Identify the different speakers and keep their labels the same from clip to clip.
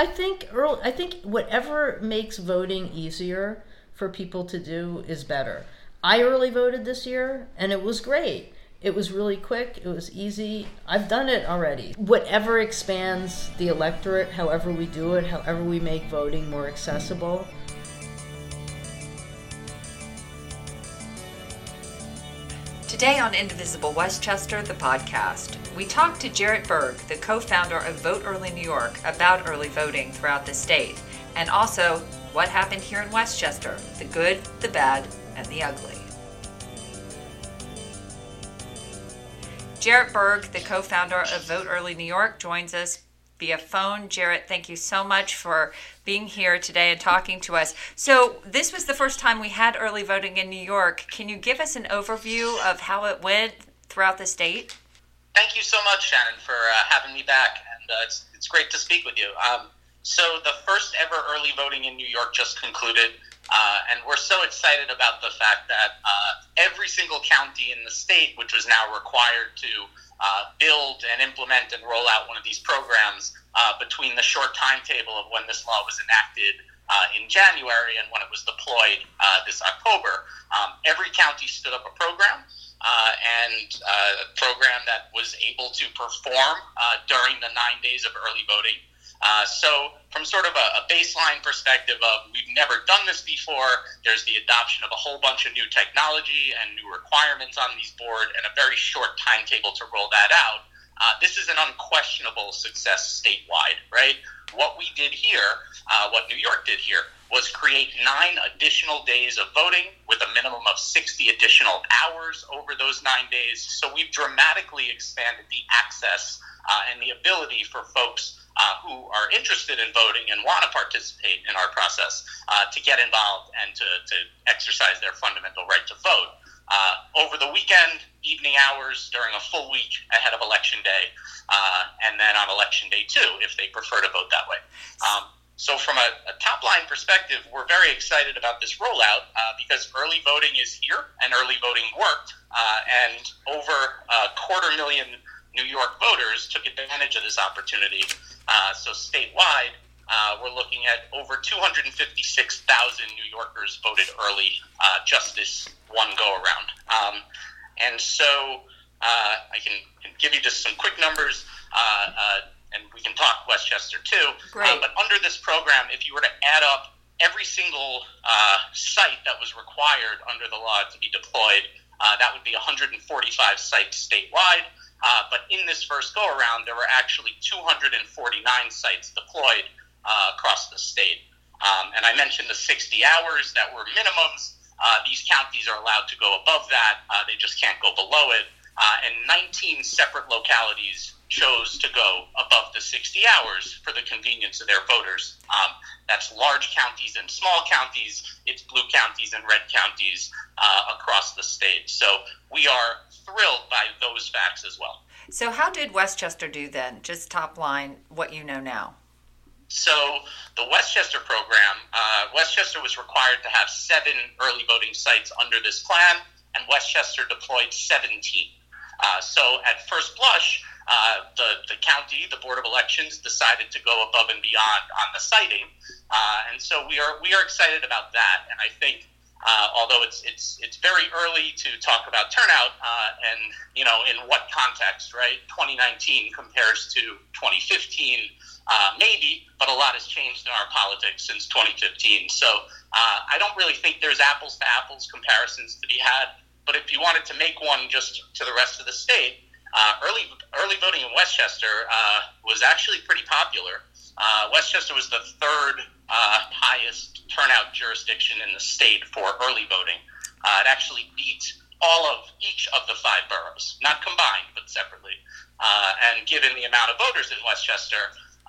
Speaker 1: I think I think whatever makes voting easier for people to do is better. I early voted this year, and it was great. It was really quick. It was easy. I've done it already. Whatever expands the electorate, however we do it, however we make voting more accessible.
Speaker 2: Today on Indivisible Westchester, the podcast, we talked to Jarrett Berg, the co founder of Vote Early New York, about early voting throughout the state, and also what happened here in Westchester the good, the bad, and the ugly. Jarrett Berg, the co founder of Vote Early New York, joins us via phone. Jarrett, thank you so much for being here today and talking to us. So, this was the first time we had early voting in New York. Can you give us an overview of how it went throughout the state?
Speaker 3: Thank you so much, Shannon, for uh, having me back, and uh, it's, it's great to speak with you. Um, so, the first ever early voting in New York just concluded. Uh, and we're so excited about the fact that uh, every single county in the state, which was now required to uh, build and implement and roll out one of these programs uh, between the short timetable of when this law was enacted uh, in January and when it was deployed uh, this October, um, every county stood up a program. and a program that was able to perform during the nine days of early voting uh, so, from sort of a, a, baseline perspective of we've never done this before, there's the adoption of a whole bunch of new technology and new requirements on these board and a very short timetable to roll that out. Uh, this is an unquestionable success statewide, right? What we did here, uh, what New York did here, was create nine additional days of voting with a minimum of 60 additional hours over those nine days. So we've dramatically expanded the access uh, and the ability for folks uh, who are interested in voting and want to participate in our process uh, to get involved and to, to exercise their fundamental right to vote. Uh, over the weekend, evening hours, during a full week ahead of Election Day, uh, and then on Election Day too, if they prefer to vote that way. Um, so, from a, a, top line perspective, we're very excited about this rollout uh, because early voting is here and early voting worked. Uh, and over a quarter million New York voters took advantage of this opportunity uh, so statewide, uh, we're looking at over 256,000 New Yorkers voted early uh, just this one go around. Um, and so uh, I can, can, give you just some quick numbers, uh, uh, and we can talk Westchester too. but under this program, if you were to add up every single site that was required under the law to be deployed, that would be 145 sites statewide. Uh, but in this first go around, there were actually 249 sites deployed uh, across the state. Um, and I mentioned the 60 hours that were minimums. Uh, these counties are allowed to go above that, uh, they just can't go below it. Uh, and 19 separate localities chose to go above the 60 hours for the convenience of their voters. Um, that's large counties and small counties, it's blue counties and red counties uh, across the state. So we are thrilled by those facts as well.
Speaker 2: So, how did Westchester do then? Just top line, what you know now.
Speaker 3: So, the Westchester program, uh, Westchester was required to have seven early voting sites under this plan, and Westchester deployed 17. Uh, so, at first blush, uh, the, the county, the Board of Elections, decided to go above and beyond on the siting. Uh, and so we are, we are excited about that. And I think uh, although it's it's it's very early to talk about turnout, uh, and you know in what context, right? 2019 compares to 2015, uh, maybe, but a lot has changed in our politics since 2015. So uh, I don't really think there's apples to apples comparisons to be had. But if you wanted to make one just to the rest of the state, uh, early early voting in Westchester uh, was actually pretty popular. Westchester was the third uh, highest turnout jurisdiction in the state for early voting. Uh, it actually beat all of each of the five boroughs, not combined, but separately. Uh, and given the amount of voters in Westchester,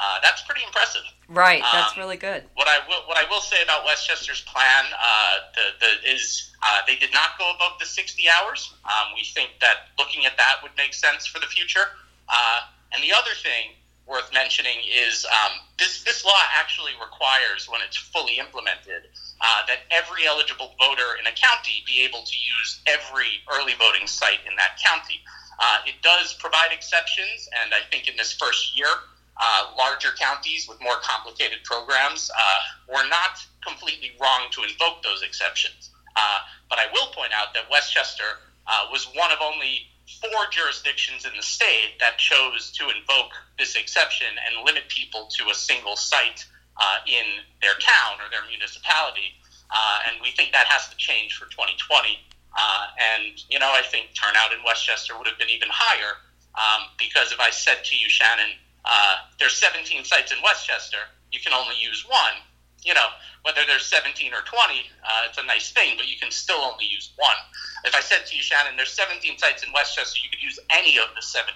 Speaker 3: uh, that's pretty impressive.
Speaker 2: Right, that's um, really good.
Speaker 3: What I will what I will say about Westchester's plan uh, the, the, is uh, they did not go above the 60 hours. Um, we think that looking at that would make sense for the future. Uh, and the other thing worth mentioning is um, this this law actually requires, when it's fully implemented, uh, that every eligible voter in a county be able to use every early voting site in that county. Uh, it does provide exceptions, and I think in this first year, uh, larger counties with more complicated programs uh, were not completely wrong to invoke those exceptions. Uh, but I will point out that Westchester uh, was one of only four jurisdictions in the state that chose to invoke this exception and limit people to a single site uh, in their town or their municipality. Uh, and we think that has to change for 2020. Uh, and, you know, I think turnout in Westchester would have been even higher um, because if I said to you, Shannon, uh, there's 17 sites in Westchester, you can only use one. You know, whether there's 17 or 20, uh, it's a nice thing, but you can still only use one. If I said to you, Shannon, there's 17 sites in Westchester, you could use any of the 17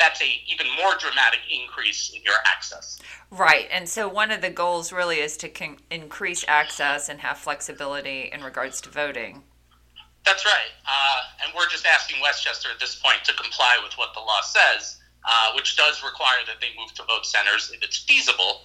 Speaker 3: that's a even more dramatic increase in your access.
Speaker 2: Right, and so one of the goals really is to con- increase access and have flexibility in regards to voting.
Speaker 3: That's right, uh, and we're just asking Westchester at this point to comply with what the law says, uh, which does require that they move to vote centers if it's feasible.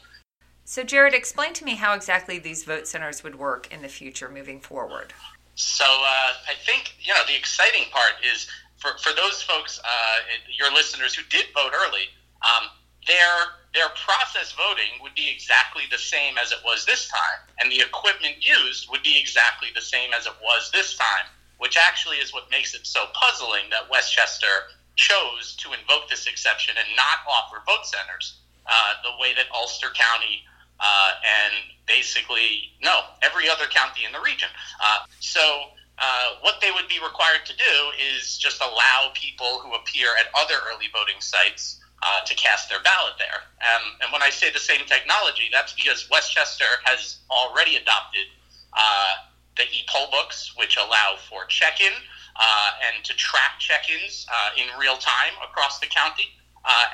Speaker 2: So, Jarrett, explain to me how exactly these vote centers would work in the future moving forward.
Speaker 3: So, uh, I think you know the exciting part is for, for those folks, uh, your listeners who did vote early, um, their their process voting would be exactly the same as it was this time, and the equipment used would be exactly the same as it was this time, which actually is what makes it so puzzling that Westchester chose to invoke this exception and not offer vote centers uh, the way that Ulster County uh, and basically no every other county in the region. Uh, so uh, what they would be required to do is just allow people who appear at other early voting sites uh, to cast their ballot there. Um, and when I say the same technology, that's because Westchester has already adopted uh, the e-poll books, which allow for check-in uh, and to track check-ins in real time across the county,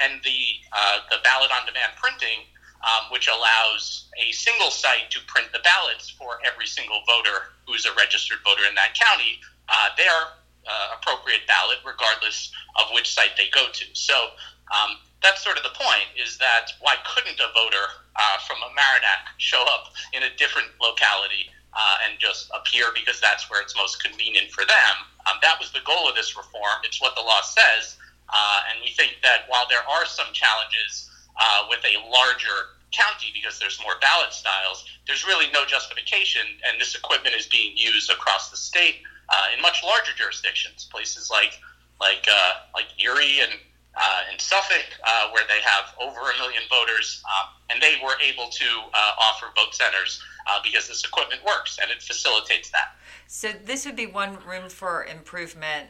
Speaker 3: and the the ballot on demand printing um, which allows a single site to print the ballots for every single voter who's a registered voter in that county, uh, their uh, appropriate ballot, regardless of which site they go to. So um, that's sort of the point: is that why couldn't a voter uh, from Mamaroneck show up in a different locality uh, and just appear because that's where it's most convenient for them? Um, that was the goal of this reform. It's what the law says, uh, and we think that while there are some challenges uh, with a larger county because there's more ballot styles, there's really no justification, and this equipment is being used across the state uh, in much larger jurisdictions, places like like uh, like Erie and uh, Suffolk, uh, where they have over a million voters, um, and they were able to uh, offer vote centers uh, because this equipment works and it facilitates that.
Speaker 2: So this would be one room for improvement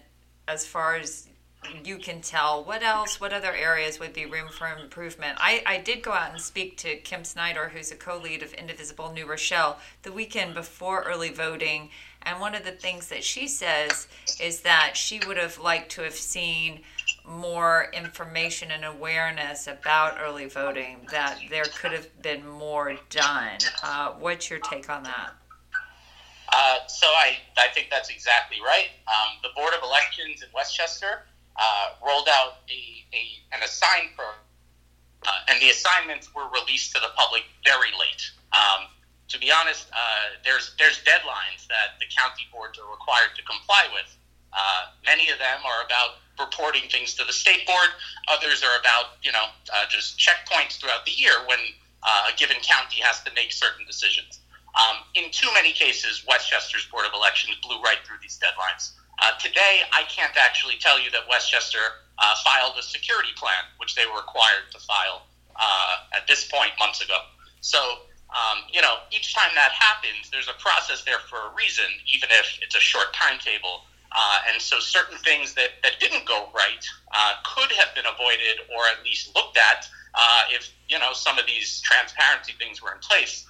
Speaker 2: as far as you can tell what else what other areas would be room for improvement. I, I did go out and speak to kim snyder who's a co-lead of indivisible new rochelle the weekend before early voting. And one of the things that she says is that she would have liked to have seen more information and awareness about early voting that there could have been more done. Uh, what's your take on that?
Speaker 3: Uh, so I, I think that's exactly right. Um, the Board of Elections in Westchester uh, rolled out a, a an program, uh, and the assignments were released to the public very late. Um, to be honest, uh, there's there's deadlines that the county boards are required to comply with. Uh, many of them are about reporting things to the state board. Others are about you know uh, just checkpoints throughout the year when uh, a given county has to make certain decisions. Um, in too many cases, Westchester's Board of Elections blew right through these deadlines. Uh, today, I can't actually tell you that Westchester uh, filed a security plan, which they were required to file uh, at this point months ago. So, um, you know, each time that happens, there's a process there for a reason, even if it's a short timetable. Uh, and so, certain things that, that didn't go right uh, could have been avoided or at least looked at uh, if, you know, some of these transparency things were in place.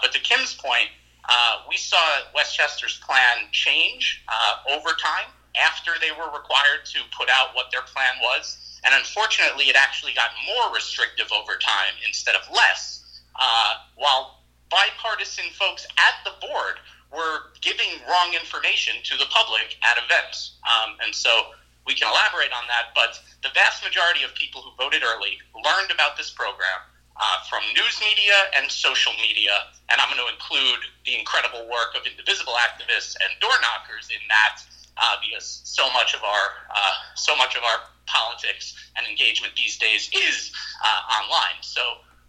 Speaker 3: but to Kim's point, uh, we saw Westchester's plan change uh, over time after they were required to put out what their plan was. And unfortunately, it actually got more restrictive over time instead of less, uh, while bipartisan folks at the board were giving wrong information to the public at events. Um, and so we can elaborate on that, but the vast majority of people who voted early learned about this program uh, from news media and social media. And I'm going to include the incredible work of indivisible activists and door knockers in that, uh, because so much of our uh, so much of our politics and engagement these days is uh, online. So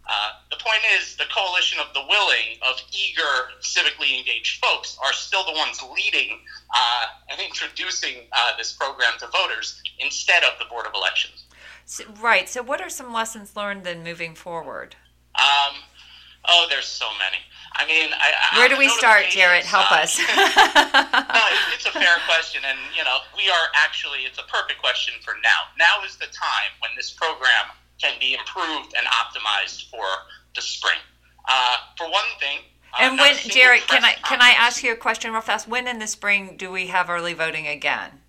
Speaker 3: uh, the point is, the coalition of the willing, of eager, civically engaged folks are still the ones leading uh, and introducing this program to voters instead of the Board of Elections.
Speaker 2: So, right. So, what are some lessons learned then moving forward?
Speaker 3: Um, oh, there's so many. I mean, I,
Speaker 2: where do we start, Jarrett? Help us.
Speaker 3: no, it's a fair question, and you know, we are actually. It's a perfect question for now. Now is the time when this program can be improved and optimized for the spring. Uh, for one thing.
Speaker 2: Uh, and when, Jarrett, can I can I ask you a question real fast? When in the spring do we have early voting again?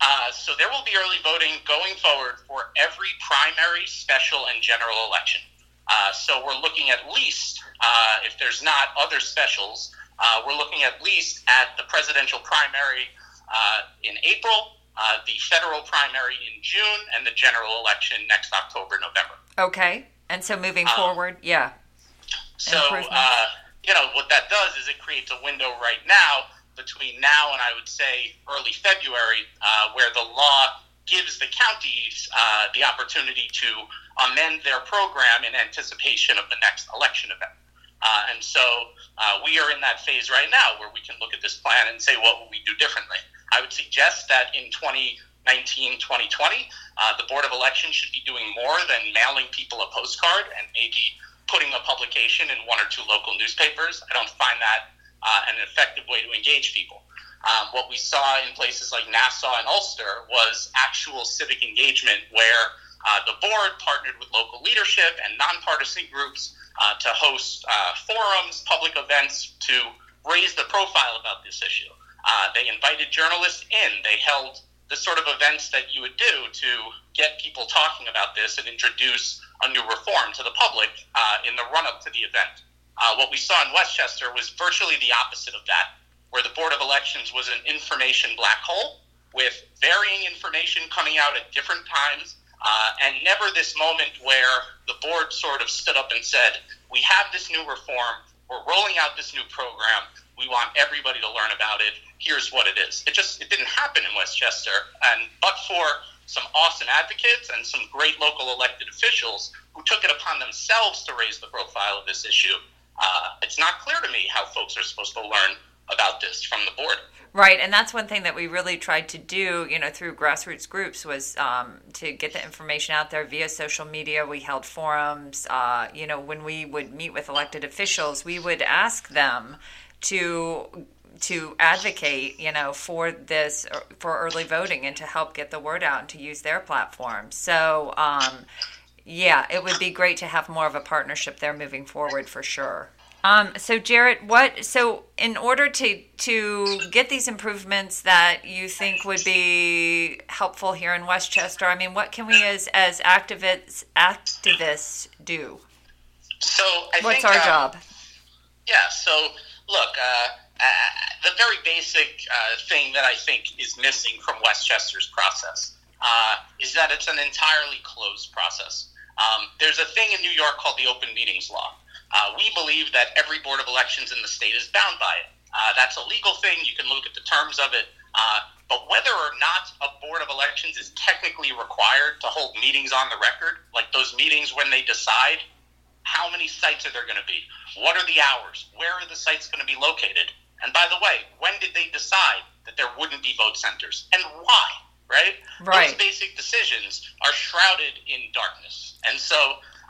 Speaker 3: Uh, so there will be early voting going forward for every primary, special, and general election. Uh, so we're looking at least, uh, if there's not other specials, uh, we're looking at least at the presidential primary uh, in April, uh, the federal primary in June, and the general election next October, November.
Speaker 2: Okay. And so moving um, forward, yeah.
Speaker 3: So, uh, you know, what that does is it creates a window right now between now and I would say early February uh, where the law gives the counties uh, the opportunity to amend their program in anticipation of the next election event. Uh, and so uh, we are in that phase right now where we can look at this plan and say, what will we do differently? I would suggest that in 2019, 2020, uh, the Board of Elections should be doing more than mailing people a postcard and maybe putting a publication in one or two local newspapers. I don't find that uh, an effective way to engage people. Um, what we saw in places like Nassau and Ulster was actual civic engagement where uh, the board partnered with local leadership and nonpartisan groups uh, to host uh, forums, public events to raise the profile about this issue. Uh, they invited journalists in. They held the sort of events that you would do to get people talking about this and introduce a new reform to the public uh, in the run up to the event. Uh, what we saw in Westchester was virtually the opposite of that, where the Board of Elections was an information black hole with varying information coming out at different times, uh, and never this moment where the board sort of stood up and said, We have this new reform, we're rolling out this new program, we want everybody to learn about it. Here's what it is. It just it didn't happen in Westchester, and but for some awesome advocates and some great local elected officials who took it upon themselves to raise the profile of this issue. Uh, it's not clear to me how folks are supposed to learn about this from the board.
Speaker 2: Right, and that's one thing that we really tried to do, you know, through grassroots groups was um, to get the information out there via social media. We held forums. Uh, you know, when we would meet with elected officials, we would ask them to to advocate, you know, for this for early voting and to help get the word out and to use their platform. So, um, yeah, it would be great to have more of a partnership there moving forward for sure. Um, so, Jarrett, what? So, in order to to get these improvements that you think would be helpful here in Westchester, I mean, what can we as as activists activists do?
Speaker 3: So, I
Speaker 2: what's
Speaker 3: think,
Speaker 2: our
Speaker 3: um,
Speaker 2: job?
Speaker 3: Yeah. So, look, uh, uh, the very basic uh, thing that I think is missing from Westchester's process uh, is that it's an entirely closed process. Um, there's a thing in New York called the Open Meetings Law. Uh, we believe that every board of elections in the state is bound by it. Uh, that's a legal thing. You can look at the terms of it. Uh, but whether or not a board of elections is technically required to hold meetings on the record, like those meetings when they decide how many sites are there going to be? What are the hours? Where are the sites going to be located? And by the way, when did they decide that there wouldn't be vote centers? And why? Right?
Speaker 2: Right.
Speaker 3: Those basic decisions are shrouded in darkness. And so,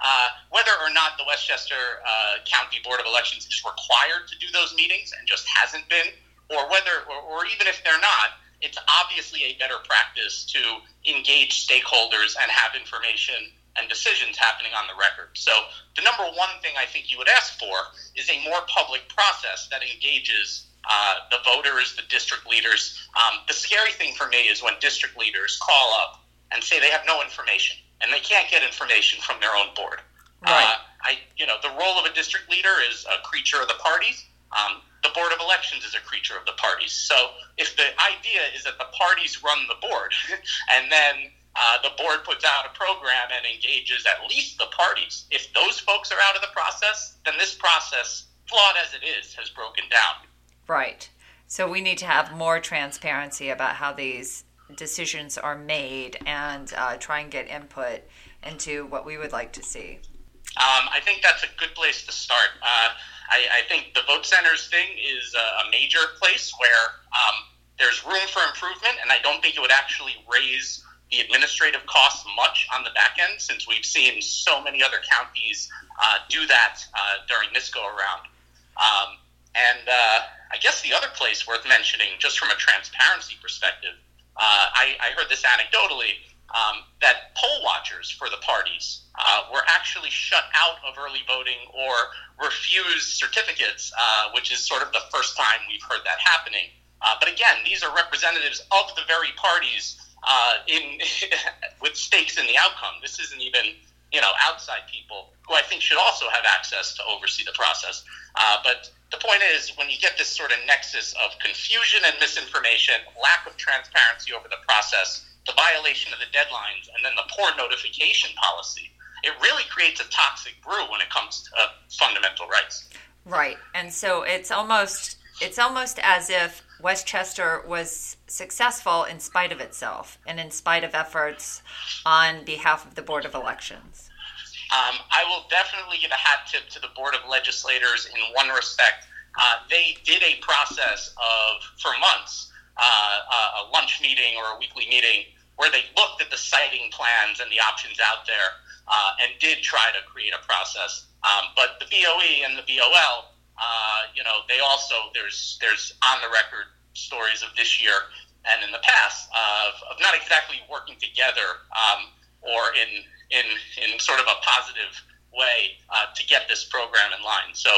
Speaker 3: uh, whether or not the Westchester uh, County Board of Elections is required to do those meetings and just hasn't been, or whether, or, or even if they're not, it's obviously a better practice to engage stakeholders and have information and decisions happening on the record. So, the number one thing I think you would ask for is a more public process that engages uh, the voters, the district leaders. Um, the scary thing for me is when district leaders call up and say they have no information and they can't get information from their own board.
Speaker 2: Right.
Speaker 3: Uh, I, you know, the role of a district leader is a creature of the parties. Um, the board of elections is a creature of the parties. So if the idea is that the parties run the board, and then uh, the board puts out a program and engages at least the parties. If those folks are out of the process, then this process, flawed as it is, has broken down.
Speaker 2: Right. So we need to have more transparency about how these decisions are made and uh, try and get input into what we would like to see.
Speaker 3: Um, I think that's a good place to start. Uh, I, I, think the vote centers thing is a, a major place where um, there's room for improvement, and I don't think it would actually raise the administrative costs much on the back end since we've seen so many other counties uh, do that uh, during this go around. Um, and uh, I guess the other place worth mentioning, just from a transparency perspective, uh, I, I, heard this anecdotally um, that poll watchers for the parties uh, were actually shut out of early voting or refused certificates, uh, which is sort of the first time we've heard that happening. Uh, but again, these are representatives of the very parties uh, in with stakes in the outcome. This isn't even you know outside people who I think should also have access to oversee the process. Uh, but the point is, when you get this sort of nexus of confusion and misinformation, lack of transparency over the process, the violation of the deadlines, and then the poor notification policy, it really creates a toxic brew when it comes to uh, fundamental rights.
Speaker 2: Right, and so it's almost it's almost as if Westchester was successful in spite of itself and in spite of efforts on behalf of the Board of Elections.
Speaker 3: Um, I will definitely give a hat tip to the Board of Legislators in one respect. Uh, they did a process of, for months, uh, a lunch meeting or a weekly meeting where they looked at the siting plans and the options out there uh, and did try to create a process. Um, but the BOE and the BOL, uh, you know, they also, there's, there's on the record stories of this year and in the past of, of not exactly working together um, or in in in sort of a positive way uh, to get this program in line. So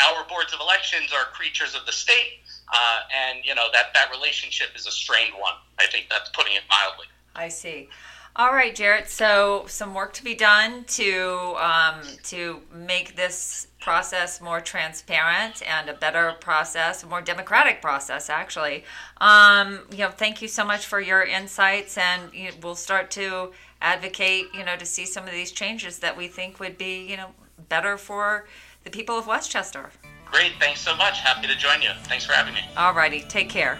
Speaker 3: our boards of elections are creatures of the state, uh, and you know that that relationship is a strained one. I think that's putting it mildly.
Speaker 2: I see. All right, Jarrett. So some work to be done to um, to make this process more transparent and a better process, a more democratic process, actually. Um, you know, thank you so much for your insights, and you know, we'll start to advocate, you know, to see some of these changes that we think would be, you know, better for the people of Westchester.
Speaker 3: Great. Thanks so much. Happy to join you. Thanks for having me.
Speaker 2: All righty. Take care.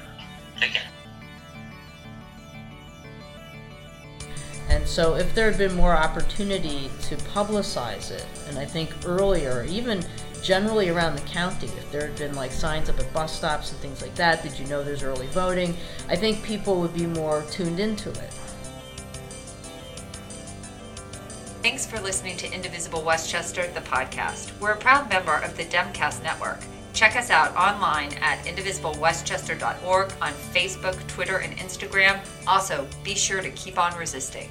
Speaker 3: Take care.
Speaker 1: And so, if there had been more opportunity to publicize it, and I think earlier, even generally around the county, if there had been like signs up at bus stops and things like that, did you know there's early voting? I think people would be more tuned into it.
Speaker 2: Thanks for listening to Indivisible Westchester, the podcast. We're a proud member of the Demcast Network. Check us out online at indivisiblewestchester.org on Facebook, Twitter, and Instagram. Also, be sure to keep on resisting.